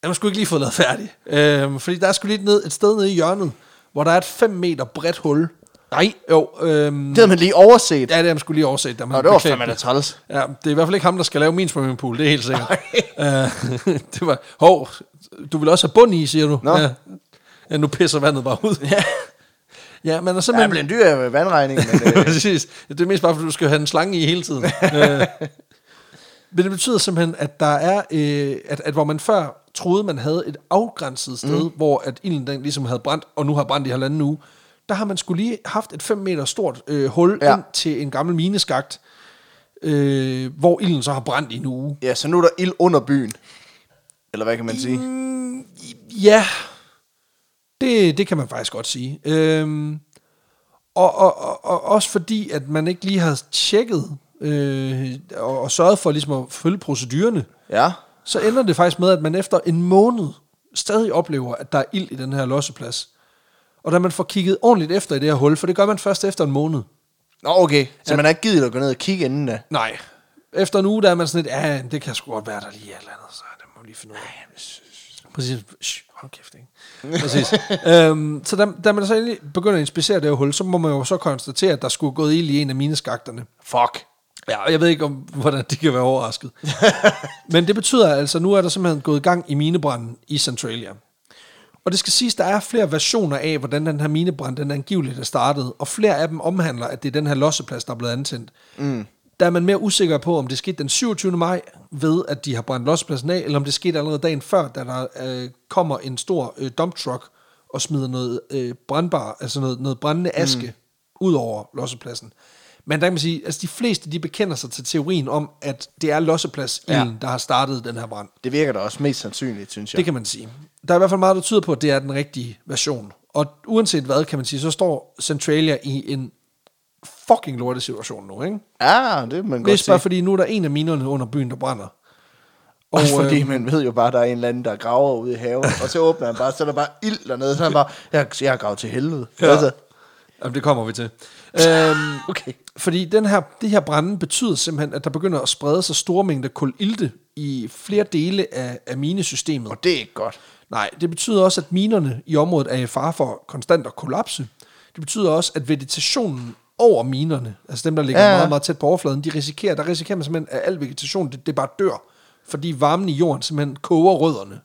er man skulle ikke lige fået lavet færdig. Øhm, fordi der er sgu lige ned, et sted nede i hjørnet, hvor der er et 5 meter bredt hul. Nej, Jo, øhm, det havde man lige overset. ja, det har man skulle lige overset, da man Nå, det var fandme da træls. Ja, det er i hvert fald ikke ham, der skal lave min swimmingpool, det er helt sikkert. uh, det var, hov, du vil også have bund i, siger du? Nå. Ja. ja, nu pisser vandet bare ud. Ja. ja, men er simpelthen... blevet en dyr øh, vandregning, men... Øh, Præcis. Det er mest bare, fordi du skal have en slange i hele tiden. Øh, Men det betyder simpelthen, at der er, øh, at, at hvor man før troede, man havde et afgrænset sted, mm. hvor at ilden den ligesom havde brændt, og nu har brændt i halvanden uge, der har man skulle lige haft et 5 meter stort øh, hul Ja. ind til en gammel mineskagt, øh, hvor ilden så har brændt i en uge. ja, så nu er der ild under byen. Eller hvad kan man sige? Ja, det, det kan man faktisk godt sige. Øhm, og, og, og, og også fordi, at man ikke lige har tjekket øh, og, og sørget for ligesom at følge procedurerne, Ja. så ender det faktisk med, at man efter en måned stadig oplever, at der er ild i den her losseplads. Og da man får kigget ordentligt efter i det her hul, for det gør man først efter en måned. Nå, okay. Så Ja. man har ikke givet at gå ned og kigge inden da. Nej. Efter en uge, der er man sådan lidt, ja, det kan sgu godt være, der lige er et eller andet, så det må vi lige finde ud af. Præcis. Shh, hold kæft, ikke? Præcis. øhm, så da, da man så endelig begynder at inspicere det her hul, så må man jo så konstatere, at der skulle gået ild i en af mine skakterne. Fuck. Ja, og jeg ved ikke, om, hvordan de kan være overrasket. Men det betyder altså, nu er der simpelthen gået gang i minebranden i Centralia. Og det skal siges, der er flere versioner af, hvordan den her minebrand, den angiveligt er startet, og flere af dem omhandler, at det er den her losseplads, der er blevet antændt. Mm. Der er man mere usikker på, om det skete den 27. maj, ved at de har brændt lossepladsen af, eller om det skete allerede dagen før, da der øh, kommer en stor øh, dump truck og smider noget øh, brandbar, altså noget, noget brændende aske, mm. ud over lossepladsen. Men der kan man sige, altså de fleste, de bekender sig til teorien om, at det er losseplads ja. der har startet den her brand. Det virker da også mest sandsynligt, synes jeg. Det kan man sige. Der er i hvert fald meget, der tyder på, at det er den rigtige version. Og uanset hvad, kan man sige, så står Centralia i en fucking lortet situation nu, ikke? Ja, det man godt Mest bare fordi nu er der en af minerne under byen, der brænder. Også fordi øh, man ved jo bare, at der er en eller anden, der graver ude i haven, og så åbner han bare, så er der bare ild dernede, så er han bare, jeg, jeg har gravet til helvede. Ja. Altså, Jamen, det kommer vi til. øhm, okay. Fordi den her, det her brænde betyder simpelthen, at der begynder at sprede sig store mængder kulilte i flere dele af, af minesystemet. Og det er ikke godt. Nej, det betyder også, at minerne i området er i fare for konstant at kollapse. Det betyder også, at vegetationen over minerne, altså dem, der ligger Ja, ja. ja. meget, meget tæt på overfladen, de risikerer, der risikerer man simpelthen, at al vegetation, det, det bare dør, fordi varmen i jorden simpelthen koger rødderne.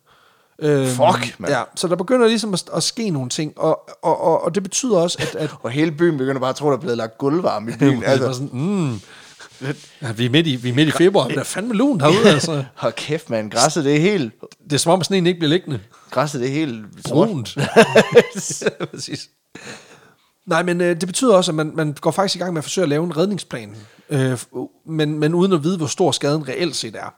Øhm, Fuck, mand. Ja, så der begynder ligesom at, at ske nogle ting, og, og, og, og det betyder også, at, at Og hele byen begynder bare at tro, der er blevet lagt gulvvarme i byen, altså, sådan, mm, ja, vi, er midt i, vi er midt i februar, der er fandme lun herude, altså. hold kæft, man. Græsset, det er helt... Det er som om, sneen ikke bliver liggende. Græsset, det er helt... brunt. Ja, Præcis. Nej, men øh, det betyder også, at man, man går faktisk i gang med at forsøge at lave en redningsplan, øh, men, men uden at vide, hvor stor skaden reelt set er.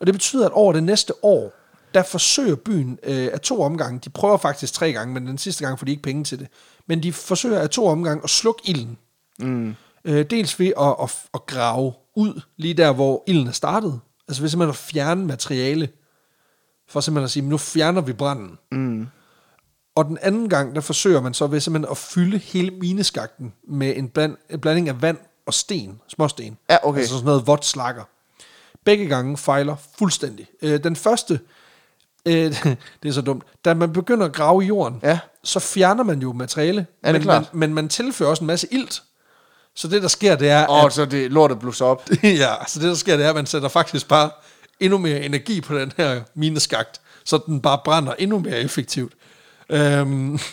Og det betyder, at over det næste år, der forsøger byen øh, af to omgange, de prøver faktisk tre gange, men den sidste gang får de ikke penge til det, men de forsøger af to omgange at slukke ilden. Mm. Øh, dels ved at, at, at grave ud lige der, hvor ilden er startet. Altså ved simpelthen at fjerne materiale, for simpelthen at sige, nu fjerner vi branden. Og den anden gang, der forsøger man så ved simpelthen at fylde hele mineskakten med en, bland, en blanding af vand og sten, småsten. Ja, okay. Altså sådan noget vådt slakker. Begge gange fejler fuldstændig. Øh, den første, øh, det er så dumt, da man begynder at grave i jorden, Ja. så fjerner man jo materiale, Ja, men, man, men man tilfører også en masse ilt. Så det, der sker, det er, Og så det lortet blusser op. ja, så det der sker, det er, at man sætter faktisk bare endnu mere energi på den her mineskagt, så den bare brænder endnu mere effektivt. Øhm,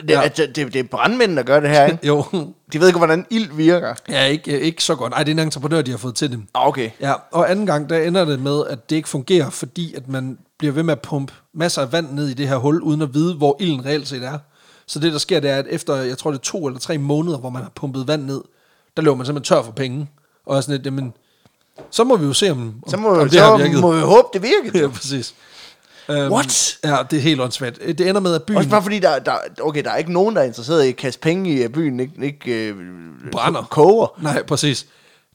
Det, ja. det, det, det er brandmænd, der gør det her, ikke? jo, De ved ikke, hvordan ild virker. ja, ikke, ikke så godt. Nej, det er en entreprenør, de har fået til dem. Ah, Okay. Ja, og anden gang, der ender det med, at det ikke fungerer, fordi at man bliver ved med at pumpe masser af vand ned i det her hul, uden at vide, hvor ilden reelt set er. Så det, der sker, det er, at efter, jeg tror, det er to eller tre måneder, hvor man har pumpet vand ned, der løber man simpelthen tør for penge. Og er sådan lidt, jamen, så må vi jo se, om, Så må, om vi, det har så virket. må vi håbe, det virkede. Ja, præcis. Um, What? Ja, det er helt åndssvagt. Det ender med, at byen Også bare fordi, der, der, okay, der er ikke nogen, der er interesseret i at kaste penge i, at byen ikke, ikke øh, Brænder. koger. Nej, præcis.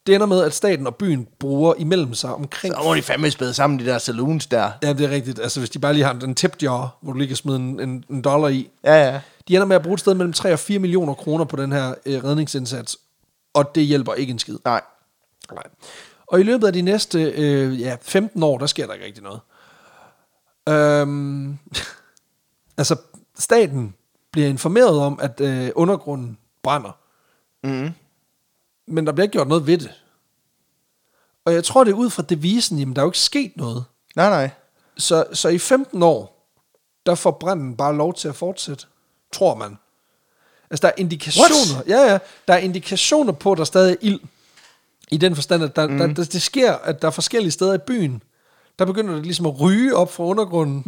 Det ender med, at staten og byen bruger imellem sig omkring... Så må de fandme spæde sammen, de der saloons der. Ja, det er rigtigt. Altså, hvis de bare lige har en tip jar, hvor du lige kan smide en, en, en dollar i. Ja, ja. De ender med at bruge et sted mellem 3 og 4 millioner kroner på den her øh, redningsindsats. Og det hjælper ikke en skid. Nej. Nej. Og i løbet af de næste øh, ja, 15 år, der sker der ikke rigtig noget. Øhm, altså, staten bliver informeret om, at øh, undergrunden brænder. Mm. Men der bliver ikke gjort noget ved det. Og jeg tror, det er ud fra devisen, jamen der er jo ikke sket noget. Nej, nej. Så, så i 15 år, der får branden bare lov til at fortsætte, tror man. Altså der er indikationer, ja ja, der er indikationer på, at der stadig er ild. I den forstand, at der, mm. der, der, det sker, at der er forskellige steder i byen, der begynder det ligesom at ryge op fra undergrunden.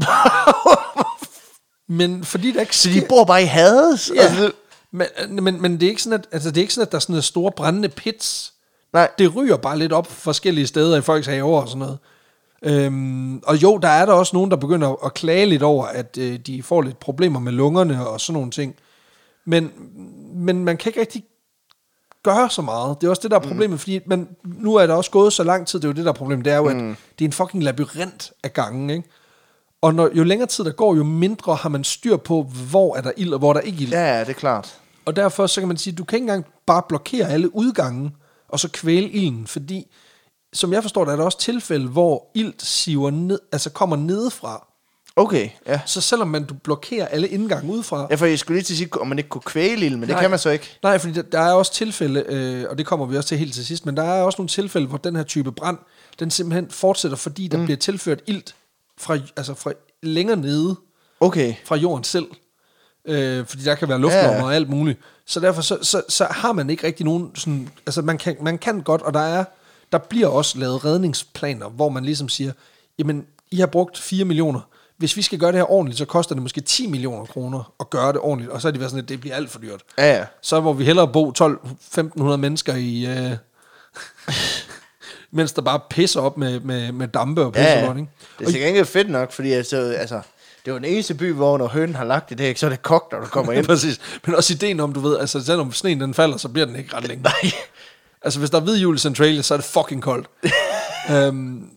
Men fordi der ikke Så de sker... bor bare i Hades? Ja. Altså, Men, men, men det, er ikke sådan, at, altså, det er ikke sådan, at der er sådan store brændende pits. nej. Det ryger bare lidt op forskellige steder i folks haver og sådan noget. Øhm, og jo, der er der også nogen, der begynder at klage lidt over, at øh, de får lidt problemer med lungerne og sådan nogle ting. Men, men man kan ikke rigtig gøre så meget. Det er også det, der er problemet, mm. fordi man, nu er der også gået så lang tid, det er jo det, der er problemet, det er jo, mm. at det er en fucking labyrint af gangen, ikke? Og når, jo længere tid der går, jo mindre har man styr på, hvor er der ild, og hvor der ikke er ild. Ja, ja, det er klart. Og derfor så kan man sige, du kan ikke engang bare blokere alle udgange, og så kvæle ilden, fordi, som jeg forstår det, er der også tilfælde, hvor ilt siver ned, altså kommer nedefra. Okay, ja. Så selvom man du blokerer alle indgange udefra, Ja, for jeg skulle lige til at sige, om man ikke kunne kvæle ilden, men det Nej. kan man så ikke. Nej, fordi der, der er også tilfælde, øh, og det kommer vi også til helt til sidst, men der er også nogle tilfælde, hvor den her type brand, den simpelthen fortsætter, fordi der mm. bliver tilført ilt fra, altså fra længere nede Okay. fra jorden selv. Øh, fordi der kan være luftlommer Ja. og alt muligt. Så derfor så, så, så har man ikke rigtig nogen sådan... Altså man kan, man kan godt, og der er der bliver også lavet redningsplaner, hvor man ligesom siger, jamen, I har brugt 4 millioner. Hvis vi skal gøre det her ordentligt, så koster det måske 10 millioner kroner at gøre det ordentligt. Og så er de været sådan, at det bliver alt for dyrt. Ja, ja. Så hvor vi hellere bo 12-1500 mennesker i... Øh, mens der bare pisser op med, med, med dampe og Ja, pisser ja. godt, ikke? Det er sikkert ikke fedt nok, fordi altså, altså, Det var den eneste by, hvor når hønen har lagt det æg, så er det kogt, når du kommer ind. Præcis. Men også ideen om, du ved, altså selvom sneen den falder, så bliver den ikke ret længe. Nej. Altså, hvis der er hvid jul i Centralia, så er det fucking koldt. øhm,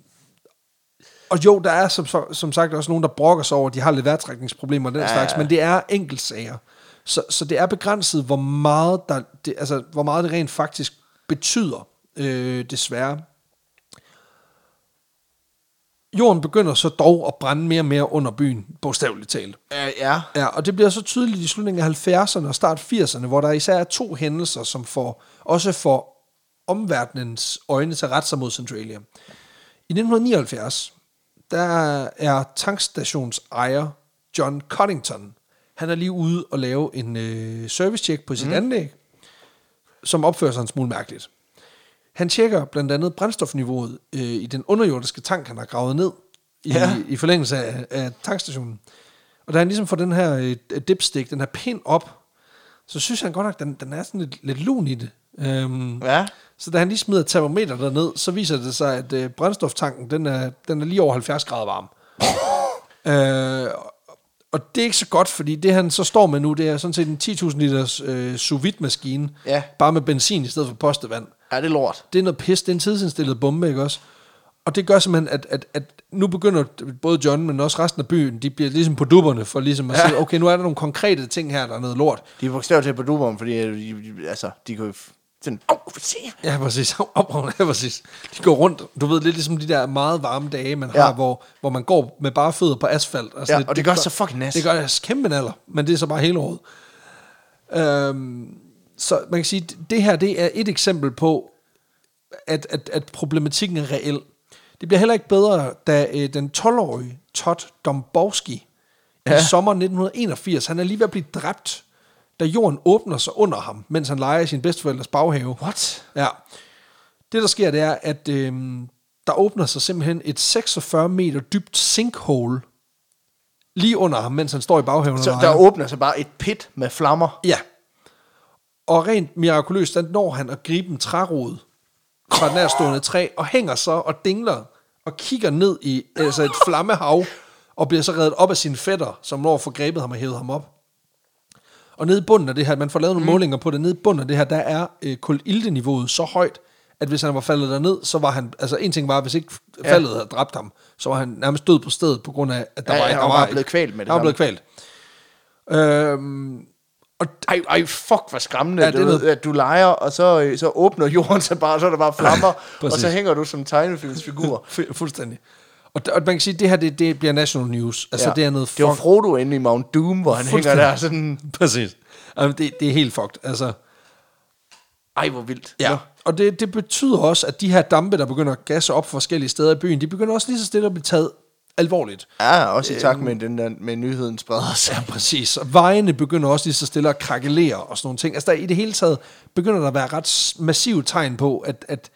og jo, der er som, som sagt også nogen, der brokker sig over, at de har lidt vejrtrækningsproblemer og den Ja, ja, slags, ja. men det er enkeltsager. Så, så det er begrænset, hvor meget, der, det, altså, hvor meget det rent faktisk betyder, øh, desværre. Jorden begynder så dog at brænde mere og mere under byen, bogstaveligt talt. Ja, ja. Ja, og det bliver så tydeligt i slutningen af 70'erne og start 80'erne, hvor der især er to hændelser, som får, også får omverdenens øjne til at rette sig mod Centralia. I 1979, der er tankstationsejer John Cottington, han er lige ude og lave en øh, servicecheck på sit mm. anlæg, som opfører sig en smule mærkeligt. Han tjekker blandt andet brændstofniveauet øh, i den underjordiske tank, han har gravet ned i, Ja. i forlængelse af, af tankstationen. Og da han ligesom får den her øh, dipstick, den her pind op, så synes han godt nok, den, den er sådan lidt, lidt lun i det. Øhm, Ja. Så da han lige smider termometer derned, så viser det sig, at øh, brændstoftanken, den er, den er lige over 70 grader varm. øh, og det er ikke så godt, fordi det han så står med nu, det er sådan set en 10.000 liters øh, sous vide maskine, Ja. bare med benzin i stedet for postevand. Ja, det er lort. Det er noget pis, det er en tidsindstillet bombe, ikke også? Og det gør simpelthen, at, at, at nu begynder både John, men også resten af byen, de bliver ligesom på dupperne, for ligesom at Ja. sige, okay, nu er der nogle konkrete ting her, der er noget lort. De er bogstaveligt til på duberen, fordi øh, de, altså, de kan jo sådan, åh, oh, se. Ja, præcis. Op, ja, præcis. De går rundt, du ved, lidt ligesom de der meget varme dage, man Ja. har, hvor, hvor man går med bare fødder på asfalt. Altså, Ja, og det gør så fucking nas. Det gør det kæmpe naller, men det er så bare hele året. Øhm, så man kan sige, det her det er et eksempel på, at, at, at problematikken er reel. Det bliver heller ikke bedre, da øh, den 12-årige Todd Domborski ja. I sommer 1981, han er lige ved at blive dræbt, da jorden åbner sig under ham, mens han leger i sin bedsteforældres baghave. What? Ja. Det, der sker, det er, at øh, der åbner sig simpelthen et 46 meter dybt sinkhole lige under ham, mens han står i baghaven. Så leger. der åbner sig bare et pit med flammer. Ja. Og rent mirakuløst, der når han at gribe en trærod fra et nærstående træ, og hænger så og dingler og kigger ned i altså et flammehav, og bliver så reddet op af sine fætter, som når får grebet ham og hævet ham op. Og nede i bunden af det her, man får lavet nogle mm. målinger på det, nede i bunden af det her, der er øh, kulilteniveauet så højt, at hvis han var faldet derned, så var han, altså en ting var, hvis ikke Ja. faldet havde dræbt ham, så var han nærmest død på stedet, på grund af, at der Ja, var, ja, han var var blevet kvalt med det Han var blevet kvalt. Øhm, og Ej, ej, fuck, hvor skræmmende, Ja, ja, det du ved, at du leger, og så, øh, så åbner jorden sig bare, så er der bare flammer, og så hænger du som tegnefilmsfigur. Fu- Fuldstændig. Og, og man kan sige, at det her, det, det bliver national news. Altså, ja. det er noget Det var Frodo inde i Mount Doom, hvor han hænger der sådan... Præcis. Altså, det, det er helt fucked. Altså, Ej, hvor vildt. ja. Nå. Og det, det betyder også, at de her dampe, der begynder at gasse op forskellige steder i byen, de begynder også lige så stille at blive taget alvorligt. Ja, også i takt med, den der, med nyheden spreder sig. Ja, præcis. Og vejene begynder også lige så stille at krakelere og sådan nogle ting. Altså, der, i det hele taget begynder der at være ret massive tegn på, at, at,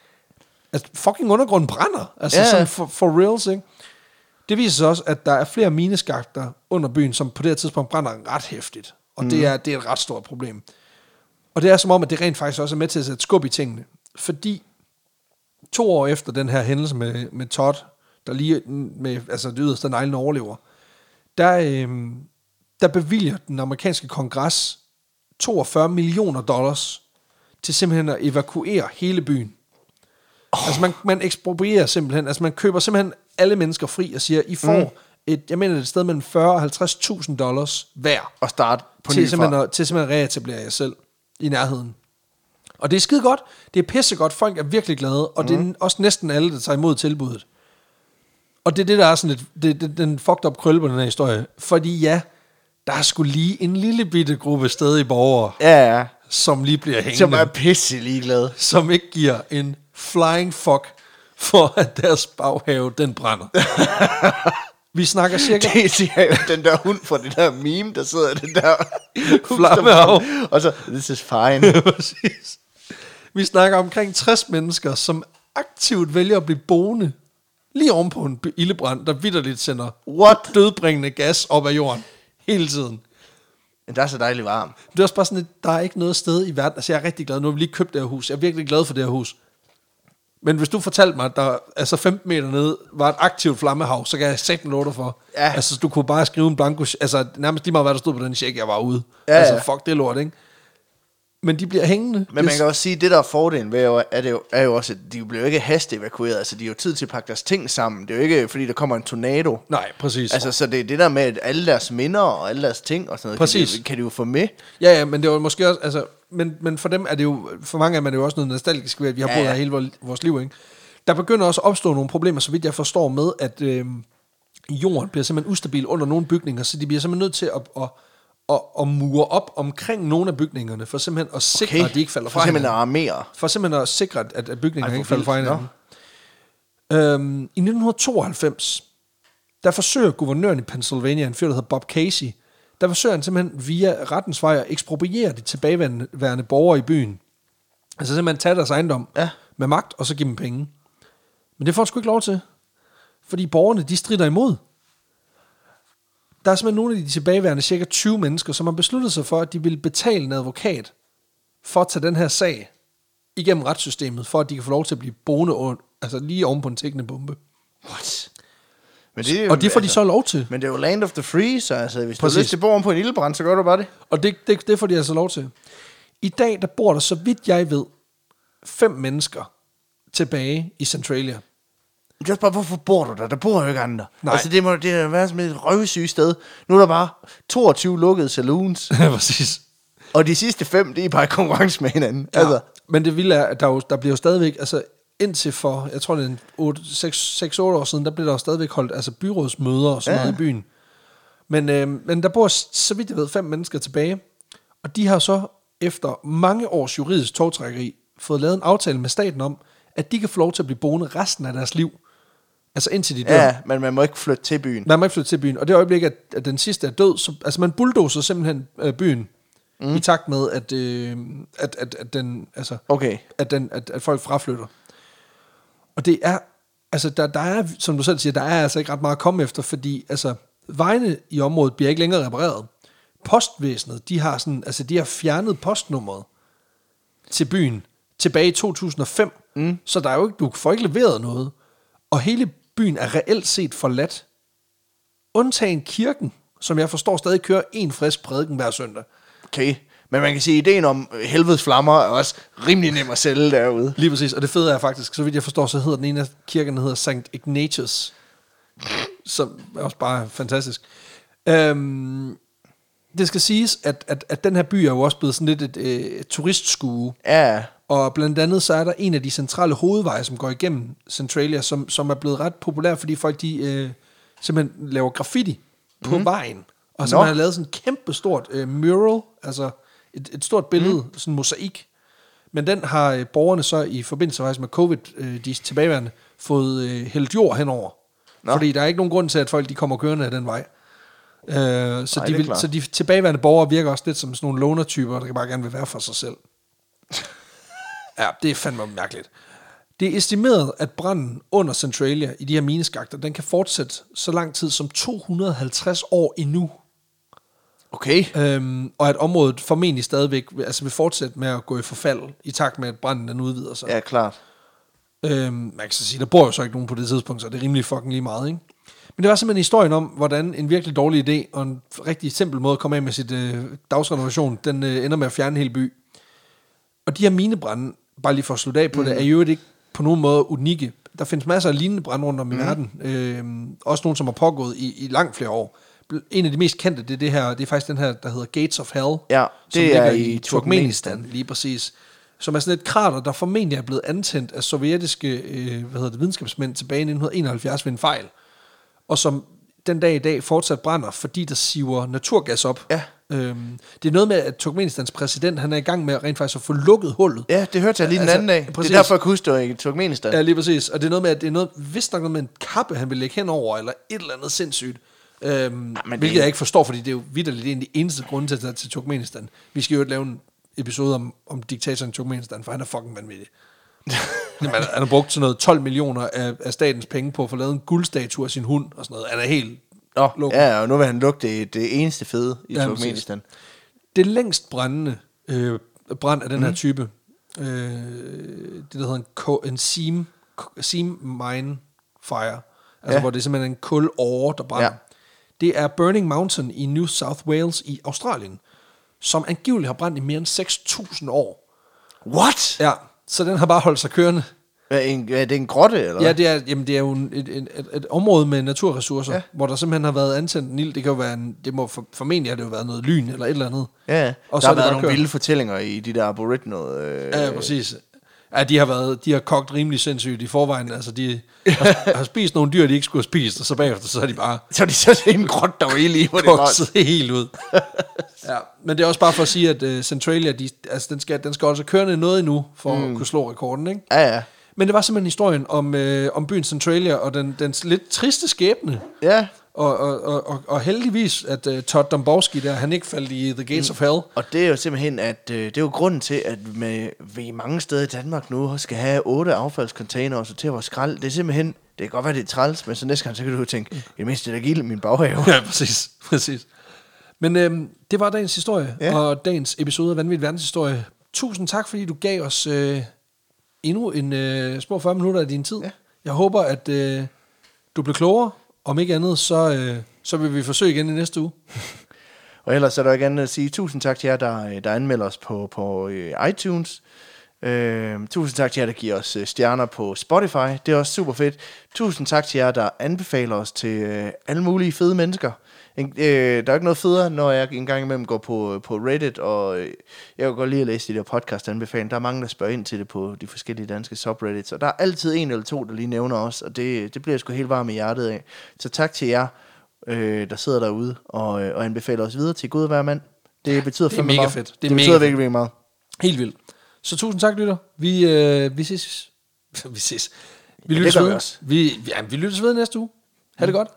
at fucking undergrunden brænder. Altså, ja. sådan for, for reals, ikke? Det viser sig også, at der er flere mineskakter under byen, som på det her tidspunkt brænder ret hæftigt. Og mm. det, er, det er et ret stort problem. Og det er som om, at det rent faktisk også er med til at sætte skub i tingene. Fordi to år efter den her hændelse med, med Todd, der lige med altså det yderste neglen overlever, der, øhm, der bevilger den amerikanske kongres 42 millioner dollars til simpelthen at evakuere hele byen. Oh. Altså man, man eksproprierer simpelthen, altså man køber simpelthen alle mennesker fri og siger, I får mm. et, jeg mener det er et sted mellem 40 og 50.000 dollars hver Og starte på til simpelthen, at, til simpelthen at reetablere jer selv i nærheden. Og det er skide godt. Det er pissegodt. Folk er virkelig glade. Og mm. det er også næsten alle, der tager imod tilbuddet. Og det er det, der er sådan lidt, det, det, den fucked up krølle på den her historie. Fordi ja, der er sgu lige en lille bitte gruppe stadig borgere, Ja, ja. som lige bliver hængende. Som er pisse ligeglade. som ikke giver en flying fuck for, at deres baghave, den brænder. Vi snakker cirka Det siger jo den der hund fra det der meme, der sidder i den der Flammehav. Og så, this is fine. Præcis. Vi snakker omkring 60 mennesker, som aktivt vælger at blive boende lige oven på en ildebrand, der vidderligt sender What? dødbringende gas op af jorden hele tiden. Men der er så dejligt varm. Det er også bare sådan, at der er ikke noget sted i verden. Altså, jeg er rigtig glad. Nu har vi lige købt det her hus. Jeg er virkelig glad for det her hus. Men hvis du fortalte mig, at der altså 15 meter nede var et aktivt flammehav, så kan jeg sætte en låter for. Ja. Altså, du kunne bare skrive en blanko, altså nærmest lige meget, hvad der stod på den check, jeg var ude. Ja, altså, fuck, det lort, ikke? Men de bliver hængende. Men man Det- kan også sige, at det der er fordelen ved, er, det jo, er jo også, at de bliver jo ikke hasteevakueret. Altså, de har jo tid til at pakke deres ting sammen. Det er jo ikke, fordi der kommer en tornado. Nej, præcis. Altså, så det er det der med, at alle deres minder og alle deres ting og sådan noget, Præcis. Kan, de, kan de jo få med. Ja, ja, men det var måske også, altså, men, men for dem er det jo, for mange af dem er det jo også noget nostalgisk ved, at vi har Ja, boet her hele vores, vores liv, ikke? Der begynder også at opstå nogle problemer, så vidt jeg forstår med, at øh, jorden bliver simpelthen ustabil under nogle bygninger, så de bliver simpelthen nødt til at, at, at, at mure op omkring nogle af bygningerne, for simpelthen at sikre, okay. at de ikke falder For fra simpelthen at hinanden. armere. For simpelthen at sikre, at, at bygningerne Ej, ikke falder fra hinanden. Øhm, I 1992, der forsøger guvernøren i Pennsylvania, en fyr, der hedder Bob Casey, der forsøger han simpelthen via rettens vej at ekspropriere de tilbageværende borgere i byen. Altså simpelthen tage deres ejendom Ja. med magt, og så give dem penge. Men det får han sgu ikke lov til. Fordi borgerne, de strider imod. Der er simpelthen nogle af de tilbageværende cirka 20 mennesker, som har besluttet sig for, at de vil betale en advokat for at tage den her sag igennem retssystemet, for at de kan få lov til at blive boende under, altså lige oven på en tækkende bombe. What? Men det, jo- Og det får de så lov til. Men det er jo land of the free, så altså, hvis Præcis. du har lyst til at bo på en ildbrand, så gør du bare det. Og det, det, det får de altså lov til. I dag, der bor der, så vidt jeg ved, fem mennesker tilbage i Centralia. Det er bare, hvorfor bor du der? Der bor jo ikke andre. Nej. Altså, det må det er være som et røvsygt sted. Nu er der bare 22 lukkede saloons, Præcis. og de sidste fem, de er bare konkurrence med hinanden. Ja. Altså, Men det vilde er, at der, jo, der bliver jo stadigvæk, altså indtil for, jeg tror det er 6-8 år siden, der blev der jo stadigvæk holdt altså byrådsmøder og sådan ja. noget i byen. Men, øh, men der bor, så vidt jeg ved, fem mennesker tilbage, og de har så efter mange års juridisk togtrækkeri fået lavet en aftale med staten om, at de kan få lov til at blive boende resten af deres liv. Altså indtil de dør. ja, men man må ikke flytte til byen. Man må ikke flytte til byen. Og det øjeblik, at, at den sidste er død, så, altså man bulldozer simpelthen øh, byen, mm. i takt med, at, øh, at, at, at, den, altså, Okay. at, den, at, at folk fraflytter. Og det er, altså der, der er, som du selv siger, der er altså ikke ret meget at komme efter, fordi altså, vejene i området bliver ikke længere repareret. Postvæsenet, de har sådan, altså de har fjernet postnummeret til byen tilbage i 2005, mm. så der er jo ikke, du får ikke leveret noget. Og hele byen er reelt set forladt. Undtagen kirken, som jeg forstår stadig kører en frisk prædiken hver søndag. Okay. Men man kan sige, at ideen om helvedes flammer er også rimelig nem at sælge derude. Lige præcis, og det fede er faktisk, så vidt jeg forstår, så hedder den ene af kirkerne hedder St. Ignatius, som er også bare fantastisk. Øhm, det skal siges, at, at, at den her by er jo også blevet sådan lidt et, øh, et turistskue, Ja, og blandt andet så er der en af de centrale hovedveje, som går igennem Centralia, som, som er blevet ret populær, fordi folk de øh, simpelthen laver graffiti på mm. vejen, og så Nå. har lavet sådan et kæmpe stort øh, mural, altså et, et stort billede, mm. sådan en mosaik. Men den har øh, borgerne så i forbindelse faktisk med covid, øh, de tilbageværende, fået øh, hældt jord henover. Nå. Fordi der er ikke nogen grund til, at folk de kommer kørende af den vej. Øh, så, Nej, de vil, så de tilbageværende borgere virker også lidt som sådan nogle loner-typer, der bare gerne vil være for sig selv. Ja, det er fandme mærkeligt. Det er estimeret, at branden under Centralia i de her mineskakter, den kan fortsætte så lang tid som 250 år endnu. okay. Øhm, og at området formentlig stadigvæk vil- altså vil fortsætte med at gå i forfald, i takt med, at branden den udvider sig. Ja, klart. Øhm, man kan så sige, der bor jo så ikke nogen på det tidspunkt, så det er rimelig fucking lige meget, ikke? Men det var simpelthen historien om, hvordan en virkelig dårlig idé, og en rigtig simpel måde at komme af med sit øh, dagsrenovation, den øh, ender med at fjerne en hel by. Og de her minebrænde, bare lige for at slutte af på mm. det, er jo ikke på nogen måde unikke. Der findes masser af lignende brænde rundt om i verden. Øhm, også nogle, som har pågået i, i langt flere år. En af de mest kendte, det er, det her, det er faktisk den her, der hedder Gates of Hell. Ja, som det er ligger i Turkmenistan. Lige præcis. Som er sådan et krater, der formentlig er blevet antændt af sovjetiske øh, hvad hedder det, videnskabsmænd tilbage i 1971 ved en fejl. Og som den dag i dag fortsat brænder, fordi der siver naturgas op. Ja. Øhm, det er noget med, at Turkmenistans præsident han er i gang med rent faktisk at få lukket hullet. Ja, det hørte jeg lige den Altså, anden dag. præcis. Det er derfor, jeg kunne huske, det var i Turkmenistan. Ja, lige præcis. Og det er noget med, at det er noget, vist nok noget med en kappe, han vil lægge henover, eller et eller andet sindssygt. Øhm, men hvilket det- jeg ikke forstår, fordi det er jo vidderligt en af de eneste grunde til at tage til Turkmenistan. Vi skal jo ikke lave en episode om, om diktatoren i Turkmenistan, for han er fucking vanvittig. Jamen, han har brugt sådan noget 12 millioner af, af statens penge på at få lavet en guldstatue af sin hund og sådan noget. Han er helt Nå, lukket. ja, og nu vil han lugte det, det eneste fede i Ja, Turkmenistan. Det længst brændende øh, brand af den Mhm. her type, øh, det, der hedder en, ko- en seam, seam mine fire. Altså, Ja. hvor det er simpelthen en kulåre, der brænder. Ja. Det er Burning Mountain i New South Wales i Australien, som angiveligt har brændt i mere end 6.000 år. What? Ja, så den har bare holdt sig kørende. Er, en, er det en grotte, eller? Ja, det er, jamen, det er jo en- et, et, et, et område med naturressourcer, Ja. ja. hvor der simpelthen har været antændt en ild. Det kan jo være en, det må for, formentlig har det jo været noget lyn eller et eller andet. Ja, ja. Og der så har er været nogle kørt. vilde fortællinger i de der aboriginal... Øh, Ja, præcis. Ja, de har, været, de har kogt rimelig sindssygt i forvejen. Altså, de har, har spist nogle dyr, de ikke skulle have spist, og så bagefter, så har de bare Så er de så en grotte, der var ild i, hvor det var... helt ud. ja, men det er også bare for at sige, at uh, Centralia, de, altså, den, skal, den skal altså køre noget endnu, for mm. at kunne slå rekorden, ikke? Ja, ja. Men det var simpelthen historien om, øh, om byen Centralia, og den, dens lidt triste skæbne. Ja, Og, og, og, og, og heldigvis, at uh, Todd Domborski der, han ikke faldt i The Gates mm. of Hell. og det er jo simpelthen, at øh, det er jo grunden til, at med, vi mange steder i Danmark nu skal have otte affaldscontainere og sortere vores skrald. Det er simpelthen, det kan godt være, det er træls, men så næste gang, så kan du jo tænke, i det mindste er der gild i min baghave. Ja, præcis. præcis. Men øhm, det var dagens historie, ja. og dagens episode af Vanvittig Verdenshistorie. Tusind tak, fordi du gav os øh, endnu en øh, små 40 minutter af din tid. Ja. Jeg håber, at øh, du blev klogere. Om ikke andet, så, øh, så vil vi forsøge igen i næste uge. Og ellers er der ikke andet at sige tusind tak til jer, der, øh, der anmelder os på, på øh, iTunes. Øh, tusind tak til jer, der giver os øh, stjerner på Spotify. Det er også super fedt. Tusind tak til jer, der anbefaler os til øh, alle mulige fede mennesker. En, øh, der er ikke noget federe, når jeg en gang imellem går på, på Reddit, og øh, jeg kan godt lide at læse de der podcast-anbefalinger. Der er mange, der spørger ind til det på de forskellige danske subreddits, og der er altid en eller to, der lige nævner os, og det, det bliver jeg sgu helt varm i hjertet af. Så tak til jer, øh, der sidder derude og, øh, og anbefaler os videre til Gud hver mand. Det betyder det er mega meget. fedt. Det Det, er mega betyder virkelig, virkelig meget. Helt vildt. Så tusind tak, lytter. Vi, øh, vi ses. vi ses. Vi Ja, lyttes ved. Vi, ja, vi lyttes ved næste uge. Ha' det godt.